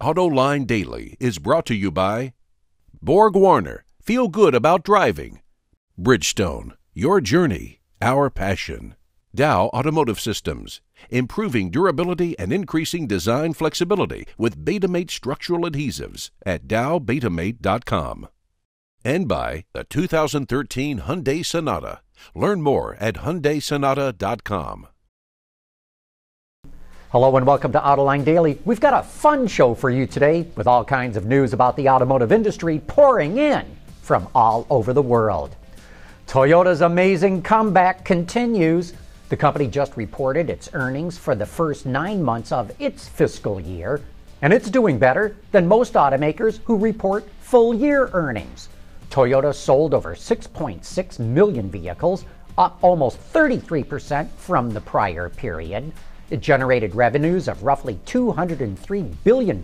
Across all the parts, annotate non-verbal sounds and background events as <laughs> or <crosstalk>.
AutoLine Daily is brought to you by Borg Warner. Feel good about driving. Bridgestone. Your journey, our passion. Dow Automotive Systems. Improving durability and increasing design flexibility with Betamate structural adhesives at dowbetamate.com. And by the 2013 Hyundai Sonata. Learn more at hyundaisonata.com. Hello and welcome to Autoline Daily. We've got a fun show for you today with all kinds of news about the automotive industry pouring in from all over the world. Toyota's amazing comeback continues. The company just reported its earnings for the first nine months of its fiscal year, and it's doing better than most automakers who report full year earnings. Toyota sold over 6.6 million vehicles, up almost 33% from the prior period. It generated revenues of roughly $203 billion.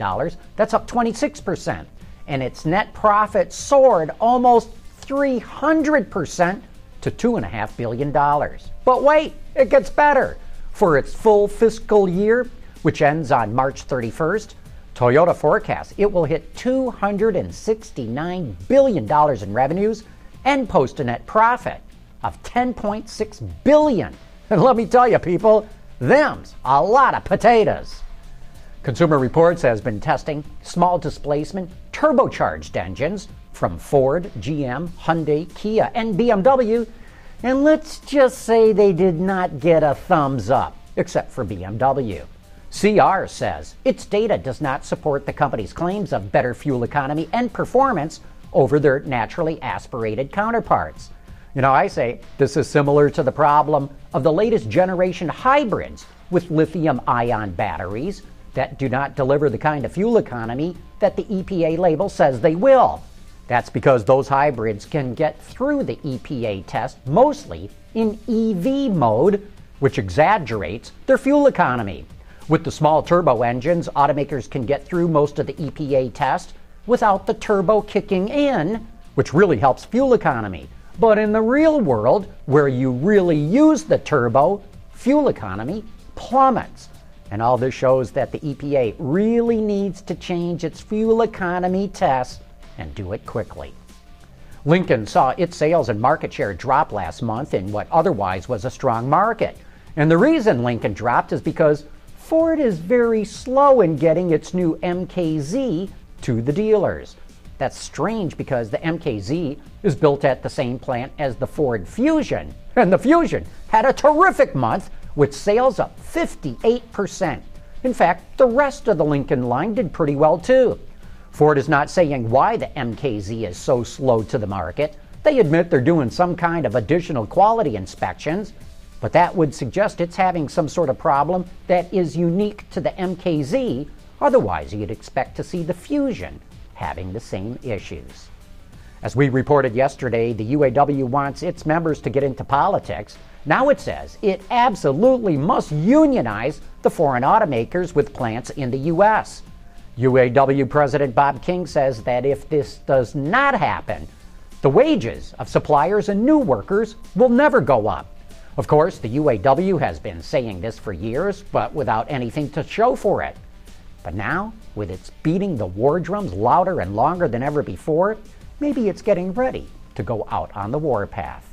That's up 26%. And its net profit soared almost 300% to $2.5 billion. But wait, it gets better. For its full fiscal year, which ends on March 31st, Toyota forecasts it will hit $269 billion in revenues and post a net profit of 10.6 billion. And let me tell you, people, Them's a lot of potatoes. Consumer Reports has been testing small displacement turbocharged engines from Ford, GM, Hyundai, Kia, and BMW, and let's just say they did not get a thumbs up, except for BMW. CR says its data does not support the company's claims of better fuel economy and performance over their naturally aspirated counterparts. You know, I say this is similar to the problem of the latest generation hybrids with lithium ion batteries that do not deliver the kind of fuel economy that the EPA label says they will. That's because those hybrids can get through the EPA test mostly in EV mode, which exaggerates their fuel economy. With the small turbo engines, automakers can get through most of the EPA test without the turbo kicking in, which really helps fuel economy. But in the real world, where you really use the turbo, fuel economy plummets. And all this shows that the EPA really needs to change its fuel economy tests and do it quickly. Lincoln saw its sales and market share drop last month in what otherwise was a strong market. And the reason Lincoln dropped is because Ford is very slow in getting its new MKZ to the dealers. That's strange because the MKZ is built at the same plant as the Ford Fusion. <laughs> And the Fusion had a terrific month with sales up 58%. In fact, the rest of the Lincoln line did pretty well too. Ford is not saying why the MKZ is so slow to the market. They admit they're doing some kind of additional quality inspections, but that would suggest it's having some sort of problem that is unique to the MKZ. Otherwise, you'd expect to see the Fusion having the same issues. As we reported yesterday, the UAW wants its members to get into politics. Now it says it absolutely must unionize the foreign automakers with plants in the U.S. UAW President Bob King says that if this does not happen, the wages of suppliers and new workers will never go up. Of course, the UAW has been saying this for years, but without anything to show for it. But now, with its beating the war drums louder and longer than ever before, maybe it's getting ready to go out on the warpath.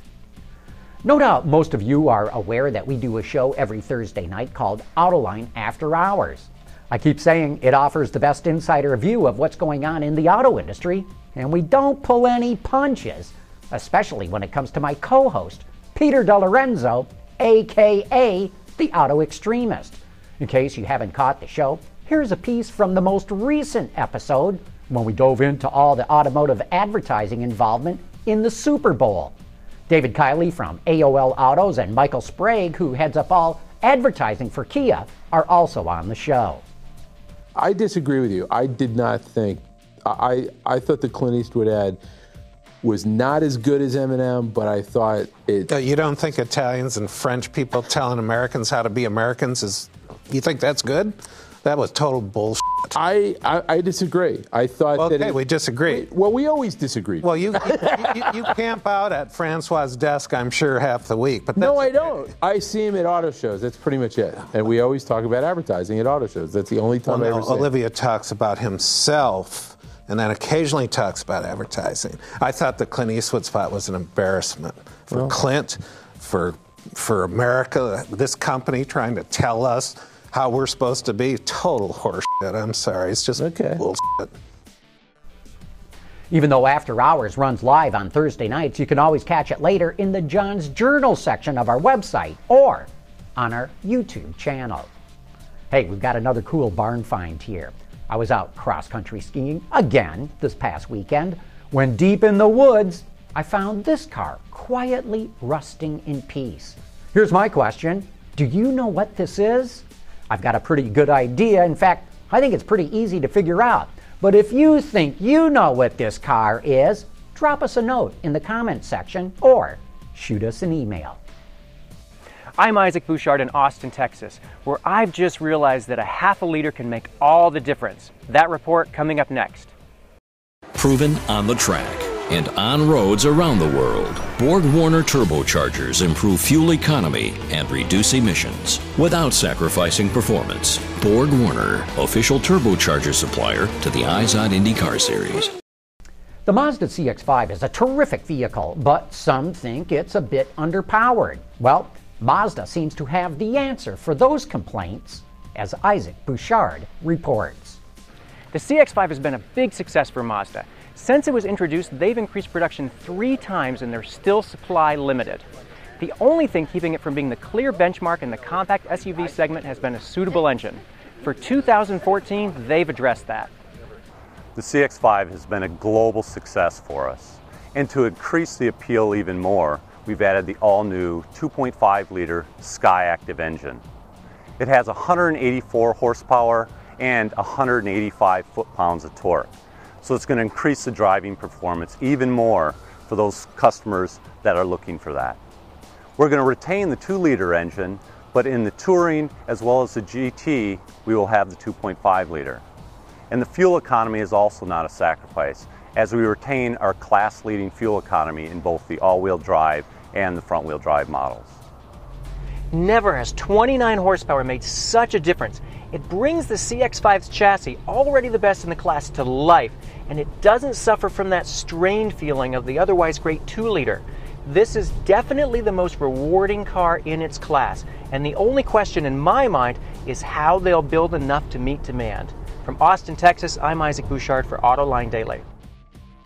No doubt most of you are aware that we do a show every Thursday night called Autoline After Hours. I keep saying it offers the best insider view of what's going on in the auto industry, and we don't pull any punches, especially when it comes to my co host, Peter DeLorenzo, aka the Auto Extremist. In case you haven't caught the show, Here's a piece from the most recent episode when we dove into all the automotive advertising involvement in the Super Bowl. David Kiley from AOL Autos and Michael Sprague, who heads up all advertising for Kia, are also on the show. I disagree with you. I did not think I I thought the Clint Eastwood ad was not as good as Eminem, but I thought it. You don't think Italians and French people telling Americans how to be Americans is? You think that's good? That was total bullshit. I, I, I disagree. I thought Okay, that. it- we disagree. Well, we always disagree. Well, you, you, <laughs> you, you camp out at Francois' desk, I'm sure, half the week. But no, I don't. I see him at auto shows. That's pretty much it. And we always talk about advertising at auto shows. That's the only time Well, I no, ever see it. Olivier talks about himself and then occasionally talks about advertising. I thought the Clint Eastwood spot was an embarrassment for Clint, for for America, this company trying to tell us how we're supposed to be. Total horseshit. I'm sorry. It's just Okay. bullshit. Even though After Hours runs live on Thursday nights, you can always catch it later in the John's Journal section of our website or on our YouTube channel. Hey, we've got another cool barn find here. I was out cross country skiing again this past weekend when deep in the woods I found this car quietly rusting in peace. Here's my question Do you know what this is? I've got a pretty good idea. In fact, I think it's pretty easy to figure out. But if you think you know what this car is, drop us a note in the comments section or shoot us an email. I'm Isaac Bouchard in Austin, Texas, where I've just realized that a half a liter can make all the difference. That report coming up next. Proven on the track and on roads around the world. Borg Warner turbochargers improve fuel economy and reduce emissions without sacrificing performance. Borg Warner, official turbocharger supplier to the Izod IndyCar Series. The Mazda CX5 is a terrific vehicle, but some think it's a bit underpowered. Well, Mazda seems to have the answer for those complaints, as Isaac Bouchard reports. The CX5 has been a big success for Mazda. Since it was introduced, they've increased production three times and they're still supply limited. The only thing keeping it from being the clear benchmark in the compact SUV segment has been a suitable engine. For 2014, they've addressed that. The CX5 has been a global success for us. And to increase the appeal even more, we've added the all-new 2.5 liter SkyActiv engine. It has 184 horsepower and 185 foot-pounds of torque. So it's going to increase the driving performance even more for those customers that are looking for that. We're going to retain the 2 liter engine, but in the touring as well as the GT, we will have the 2.5 liter. And the fuel economy is also not a sacrifice, as we retain our class leading fuel economy in both the all wheel drive and the front wheel drive models. Never has 29 horsepower made such a difference. It brings the CX5's chassis, already the best in the class, to life, and it doesn't suffer from that strained feeling of the otherwise great 2 liter. This is definitely the most rewarding car in its class, and the only question in my mind is how they'll build enough to meet demand. From Austin, Texas, I'm Isaac Bouchard for Autoline Daily.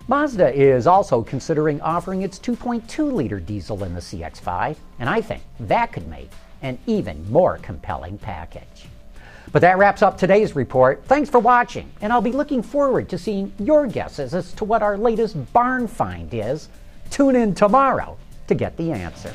Mazda is also considering offering its 2.2 liter diesel in the CX5, and I think that could make an even more compelling package. But that wraps up today's report. Thanks for watching, and I'll be looking forward to seeing your guesses as to what our latest barn find is. Tune in tomorrow to get the answer.